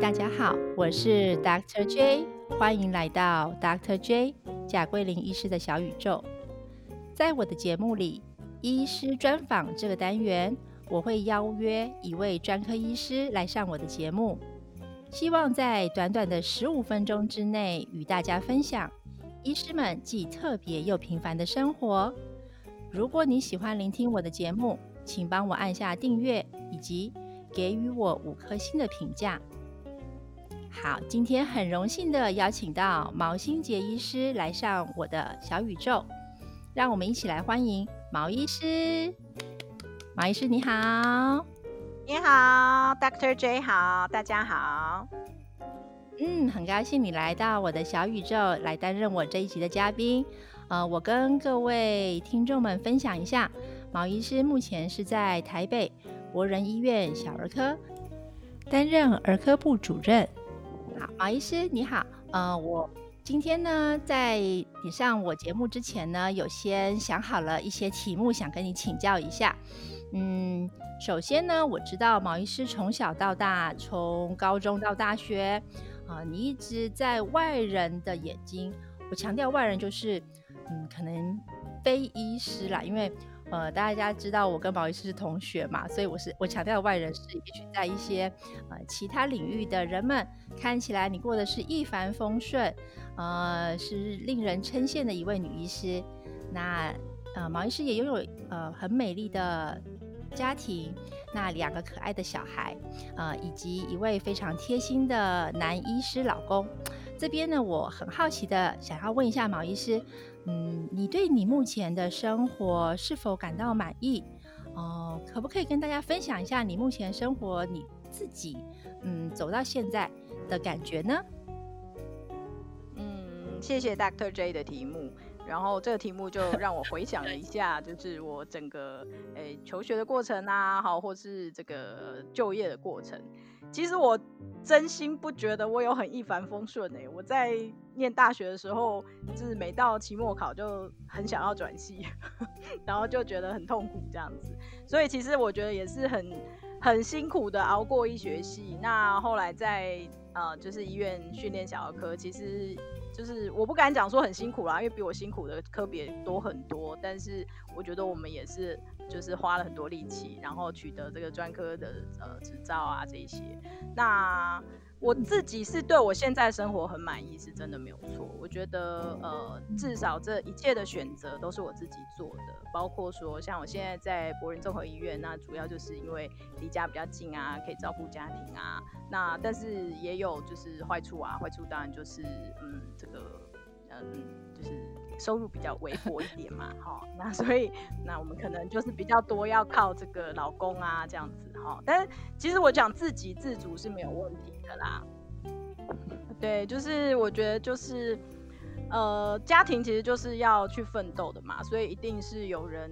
大家好，我是 Dr. J，欢迎来到 Dr. J 贾桂林医师的小宇宙。在我的节目里，医师专访这个单元，我会邀约一位专科医师来上我的节目，希望在短短的十五分钟之内与大家分享医师们既特别又平凡的生活。如果你喜欢聆听我的节目，请帮我按下订阅以及给予我五颗星的评价。好，今天很荣幸的邀请到毛新杰医师来上我的小宇宙，让我们一起来欢迎毛医师。毛医师你好，你好，Doctor J 好，大家好。嗯，很高兴你来到我的小宇宙来担任我这一集的嘉宾。呃，我跟各位听众们分享一下，毛医师目前是在台北国仁医院小儿科担任儿科部主任。好，毛医师你好，呃，我今天呢，在你上我节目之前呢，有先想好了一些题目，想跟你请教一下。嗯，首先呢，我知道毛医师从小到大，从高中到大学，啊，你一直在外人的眼睛，我强调外人就是，嗯，可能非医师啦，因为。呃，大家知道我跟毛医师是同学嘛，所以我是我强调的外人是，也许在一些呃其他领域的人们看起来你过得是一帆风顺，呃，是令人称羡的一位女医师。那呃，毛医师也拥有呃很美丽的家庭，那两个可爱的小孩，呃，以及一位非常贴心的男医师老公。这边呢，我很好奇的想要问一下毛医师。嗯，你对你目前的生活是否感到满意？哦，可不可以跟大家分享一下你目前生活你自己嗯走到现在的感觉呢？嗯，谢谢 Doctor J 的题目。然后这个题目就让我回想了一下，就是我整个诶求学的过程啊，好，或是这个就业的过程。其实我真心不觉得我有很一帆风顺诶。我在念大学的时候，就是每到期末考就很想要转系，然后就觉得很痛苦这样子。所以其实我觉得也是很很辛苦的熬过一学期。那后来在呃就是医院训练小儿科，其实。就是我不敢讲说很辛苦啦，因为比我辛苦的科别多很多。但是我觉得我们也是，就是花了很多力气，然后取得这个专科的呃执照啊这些。那我自己是对我现在生活很满意，是真的没有错。我觉得呃，至少这一切的选择都是我自己做的，包括说像我现在在博仁综合医院，那主要就是因为离家比较近啊，可以照顾家庭啊。那但是也有就是坏处啊，坏处当然就是嗯，这个嗯，就是收入比较微薄一点嘛，哈。那所以那我们可能就是比较多要靠这个老公啊这样子哈。但是其实我讲自给自足是没有问题的。啦，对，就是我觉得就是，呃，家庭其实就是要去奋斗的嘛，所以一定是有人，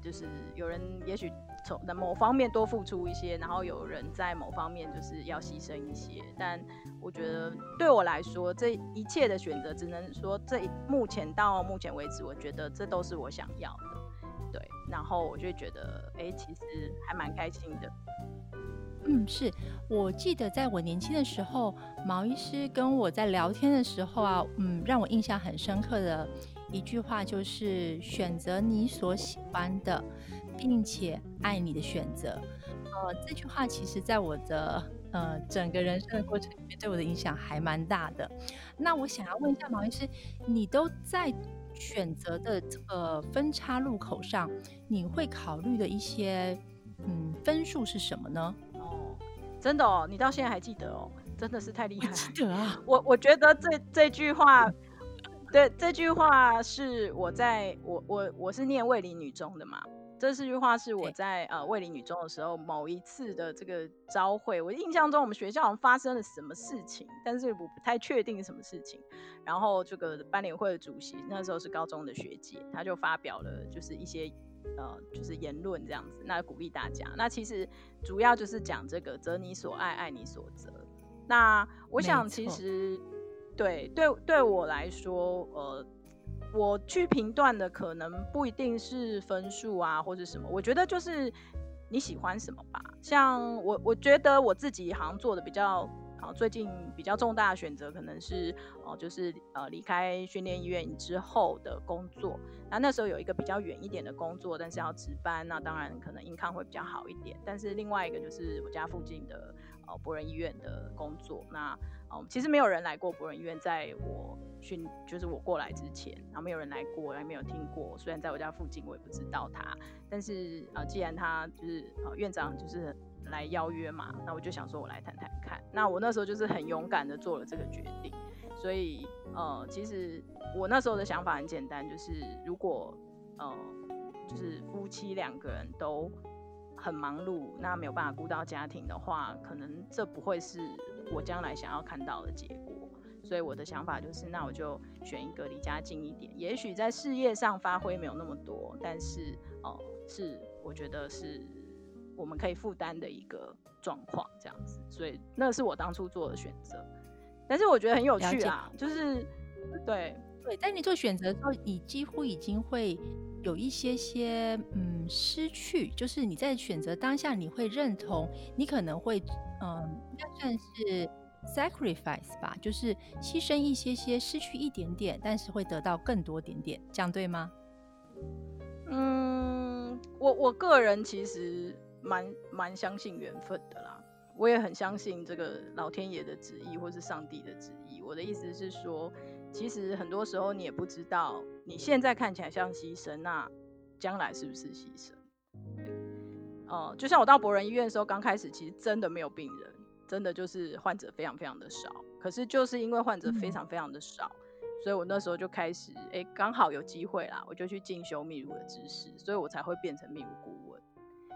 就是有人也许从某方面多付出一些，然后有人在某方面就是要牺牲一些。但我觉得对我来说，这一切的选择，只能说这目前到目前为止，我觉得这都是我想要的，对。然后我就觉得，哎，其实还蛮开心的。嗯，是我记得在我年轻的时候，毛医师跟我在聊天的时候啊，嗯，让我印象很深刻的一句话就是选择你所喜欢的，并且爱你的选择。呃，这句话其实在我的呃整个人生的过程里面，对我的影响还蛮大的。那我想要问一下毛医师，你都在选择的这个分叉路口上，你会考虑的一些嗯分数是什么呢？哦真的哦，你到现在还记得哦，真的是太厉害。记得啊，我我觉得这这句话，对，这句话是我在我我我是念卫理女中的嘛，这四句话是我在呃卫理女中的时候某一次的这个招会，我印象中我们学校好像发生了什么事情，但是我不太确定什么事情。然后这个班联会的主席那时候是高中的学姐，她就发表了就是一些。呃，就是言论这样子，那鼓励大家。那其实主要就是讲这个“择你所爱，爱你所择”。那我想，其实对对对我来说，呃，我去评断的可能不一定是分数啊，或者什么。我觉得就是你喜欢什么吧。像我，我觉得我自己好像做的比较啊，最近比较重大的选择可能是哦，就是呃离开训练医院之后的工作。那那时候有一个比较远一点的工作，但是要值班，那当然可能应看会比较好一点。但是另外一个就是我家附近的呃博仁医院的工作。那哦，其实没有人来过博仁医院，在我训就是我过来之前，然后没有人来过，也没有听过。虽然在我家附近，我也不知道他。但是啊，既然他就是呃院长就是来邀约嘛，那我就想说我来谈谈看。那我那时候就是很勇敢的做了这个决定。所以呃，其实我那时候的想法很简单，就是如果呃就是夫妻两个人都很忙碌，那没有办法顾到家庭的话，可能这不会是我将来想要看到的结果。所以我的想法就是，那我就选一个离家近一点，也许在事业上发挥没有那么多，但是哦，是我觉得是我们可以负担的一个状况，这样子。所以那是我当初做的选择。但是我觉得很有趣啊，就是对对，在你做选择的时候，你几乎已经会有一些些嗯失去，就是你在选择当下，你会认同，你可能会嗯，应该算是。sacrifice 吧，就是牺牲一些些，失去一点点，但是会得到更多点点，这样对吗？嗯，我我个人其实蛮蛮相信缘分的啦，我也很相信这个老天爷的旨意或是上帝的旨意。我的意思是说，其实很多时候你也不知道，你现在看起来像牺牲，那将来是不是牺牲？哦，就像我到博仁医院的时候，刚开始其实真的没有病人。真的就是患者非常非常的少，可是就是因为患者非常非常的少，所以我那时候就开始，哎，刚好有机会啦，我就去进修泌乳的知识，所以我才会变成泌乳顾问。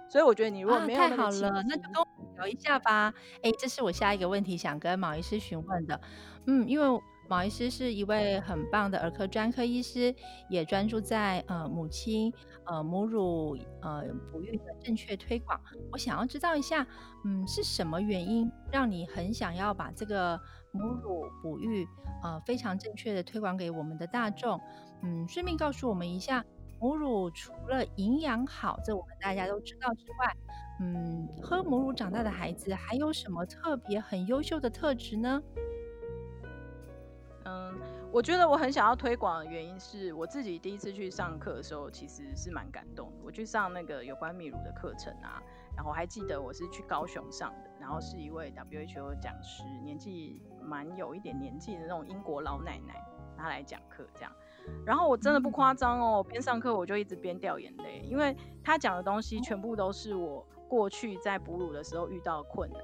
所以我觉得你如果没有太好了，那就跟我聊一下吧。哎，这是我下一个问题想跟毛医师询问的。嗯，因为。毛医师是一位很棒的儿科专科医师，也专注在呃母亲呃母乳呃哺育的正确推广。我想要知道一下，嗯，是什么原因让你很想要把这个母乳哺育呃非常正确的推广给我们的大众？嗯，顺便告诉我们一下，母乳除了营养好，这我们大家都知道之外，嗯，喝母乳长大的孩子还有什么特别很优秀的特质呢？嗯，我觉得我很想要推广的原因是我自己第一次去上课的时候，其实是蛮感动的。我去上那个有关泌乳的课程啊，然后还记得我是去高雄上的，然后是一位 WHO 讲师，年纪蛮有一点年纪的那种英国老奶奶，她来讲课这样。然后我真的不夸张哦，边上课我就一直边掉眼泪，因为她讲的东西全部都是我过去在哺乳的时候遇到困难，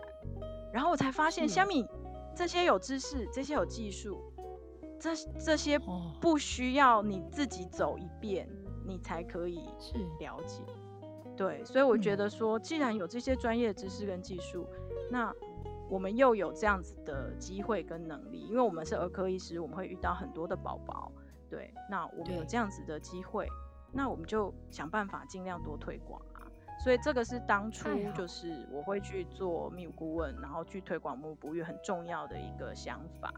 然后我才发现，虾米这些有知识，这些有技术。这这些不需要你自己走一遍，你才可以了解。对，所以我觉得说，既然有这些专业知识跟技术，那我们又有这样子的机会跟能力，因为我们是儿科医师，我们会遇到很多的宝宝。对，那我们有这样子的机会，那我们就想办法尽量多推广啊。所以这个是当初就是我会去做泌乳顾问，然后去推广母哺育很重要的一个想法。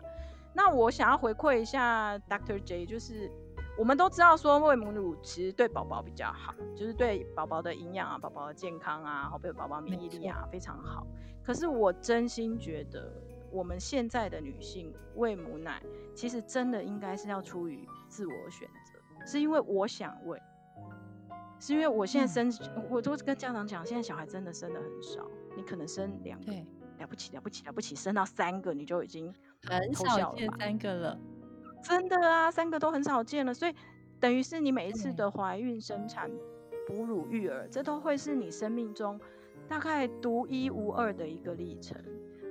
那我想要回馈一下 Dr. J，就是我们都知道说喂母乳其实对宝宝比较好，就是对宝宝的营养啊、宝宝的健康啊、好对宝宝免疫力啊非常好。可是我真心觉得，我们现在的女性喂母奶，其实真的应该是要出于自我选择，是因为我想喂，是因为我现在生，我都跟家长讲，现在小孩真的生的很少，你可能生两个。了不起了不起了不起，生到三个你就已经很少见三个了，真的啊，三个都很少见了。所以等于是你每一次的怀孕、生产、哺乳、育儿，这都会是你生命中大概独一无二的一个历程。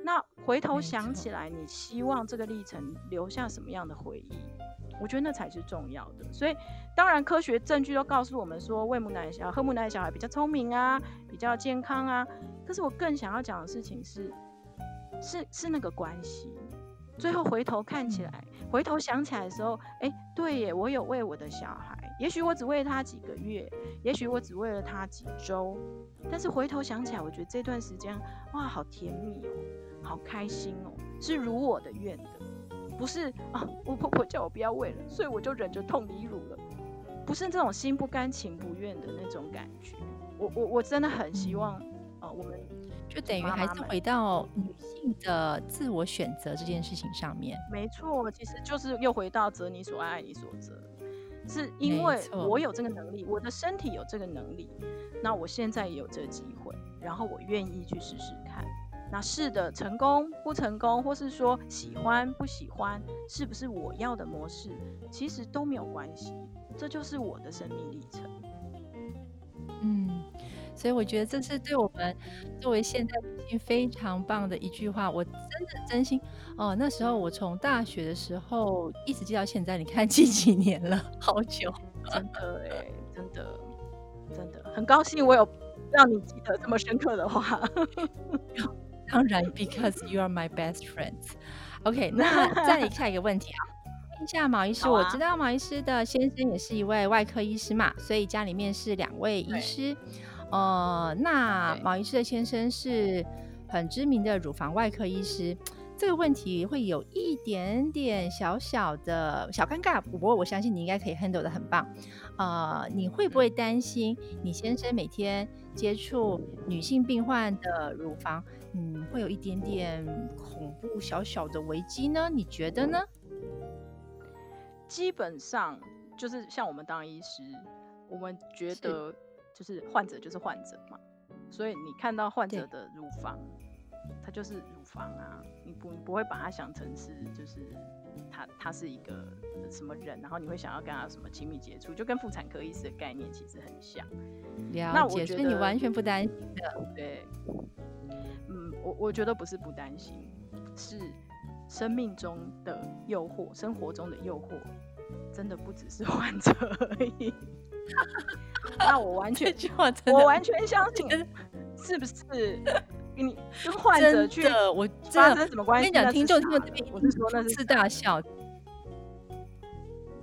那回头想起来，你希望这个历程留下什么样的回忆？我觉得那才是重要的。所以当然，科学证据都告诉我们说，喂母奶小喝母奶小孩比较聪明啊，比较健康啊。可是我更想要讲的事情是，是是那个关系。最后回头看起来，回头想起来的时候，哎，对耶，我有喂我的小孩。也许我只喂了他几个月，也许我只喂了他几周，但是回头想起来，我觉得这段时间哇，好甜蜜哦，好开心哦，是如我的愿的，不是啊，我婆婆叫我不要喂了，所以我就忍着痛离乳了，不是这种心不甘情不愿的那种感觉。我我我真的很希望。呃，我们就等于还是回到女性的自我选择这件事情上面。没错，其实就是又回到择你所爱，爱你所择，是因为我有这个能力，我的身体有这个能力，那我现在也有这个机会，然后我愿意去试试看。那是的，成功不成功，或是说喜欢不喜欢，是不是我要的模式，其实都没有关系。这就是我的生命历程。嗯，所以我觉得这是对我们作为现代女性非常棒的一句话。我真的真心哦，那时候我从大学的时候一直记到现在，你看记几年了，好久。真的哎，真的真的很高兴，我有让你记得这么深刻的话。当然，because you are my best friends。OK，那再下一个问题啊，问一下毛医师，我知道毛医师的先生也是一位外科医师嘛，所以家里面是两位医师。呃，那毛医师的先生是很知名的乳房外科医师。这个问题会有一点点小小的小尴尬，不过我相信你应该可以 handle 的很棒。呃，你会不会担心你先生每天接触女性病患的乳房，嗯，会有一点点恐怖小小的危机呢？你觉得呢？基本上就是像我们当医师，我们觉得就是患者就是患者嘛，所以你看到患者的乳房。它就是乳房啊，你不不会把它想成是就是他他是一个什么人，然后你会想要跟他什么亲密接触，就跟妇产科医师的概念其实很像。了解，所以你完全不担心的。对，嗯，我我觉得不是不担心，是生命中的诱惑，生活中的诱惑，真的不只是患者而已。那我完全，我完全相信，是不是？你跟患者去我发生什么关系？我跟你讲，听众听众这边，我是说那是大笑。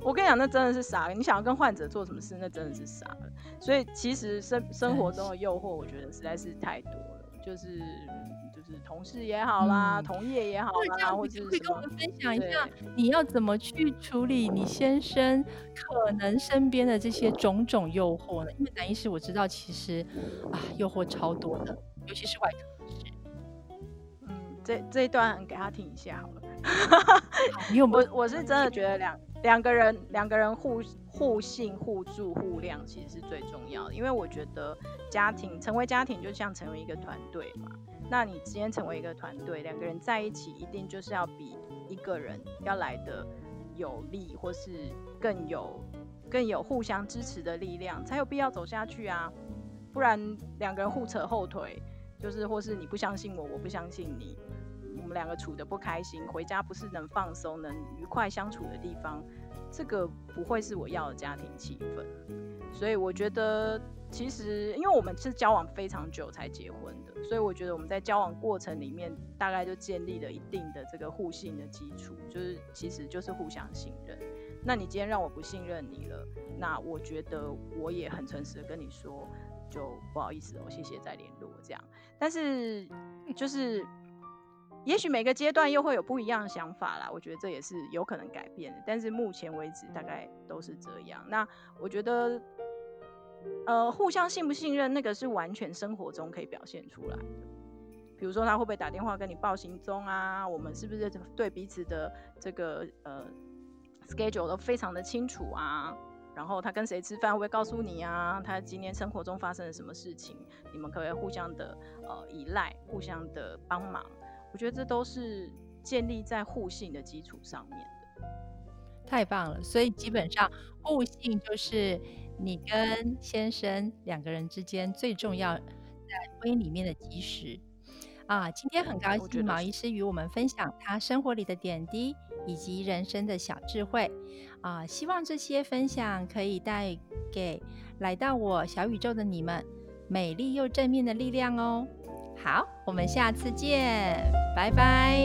我跟你讲，那真的是傻。你想要跟患者做什么事，那真的是傻了。所以其实生生活中的诱惑，我觉得实在是太多了。就是就是同事也好啦，同业也好啦，或者会跟我们分享一下，你要怎么去处理你先生可能身边的这些种种诱惑呢？因为男医师我知道，其实啊，诱惑超多的，尤其是外科。这这一段给他听一下好了。我我是真的觉得两两个人两个人互互信互助互谅其实是最重要的，因为我觉得家庭成为家庭就像成为一个团队嘛。那你今天成为一个团队，两个人在一起一定就是要比一个人要来的有力，或是更有更有互相支持的力量，才有必要走下去啊。不然两个人互扯后腿。就是或是你不相信我，我不相信你，我们两个处的不开心，回家不是能放松、能愉快相处的地方，这个不会是我要的家庭气氛。所以我觉得，其实因为我们是交往非常久才结婚的，所以我觉得我们在交往过程里面大概就建立了一定的这个互信的基础，就是其实就是互相信任。那你今天让我不信任你了，那我觉得我也很诚实的跟你说。就不好意思哦，谢谢再联络这样。但是就是，也许每个阶段又会有不一样的想法啦。我觉得这也是有可能改变的。但是目前为止大概都是这样。那我觉得，呃，互相信不信任，那个是完全生活中可以表现出来的。比如说他会不会打电话跟你报行踪啊？我们是不是对彼此的这个呃 schedule 都非常的清楚啊？然后他跟谁吃饭会不会告诉你啊？他今天生活中发生了什么事情？你们可不可以互相的呃依赖，互相的帮忙？我觉得这都是建立在互信的基础上面的。太棒了！所以基本上互信就是你跟先生两个人之间最重要在婚姻里面的基石啊。今天很高兴毛医师与我们分享他生活里的点滴以及人生的小智慧。啊，希望这些分享可以带给来到我小宇宙的你们美丽又正面的力量哦。好，我们下次见，拜拜。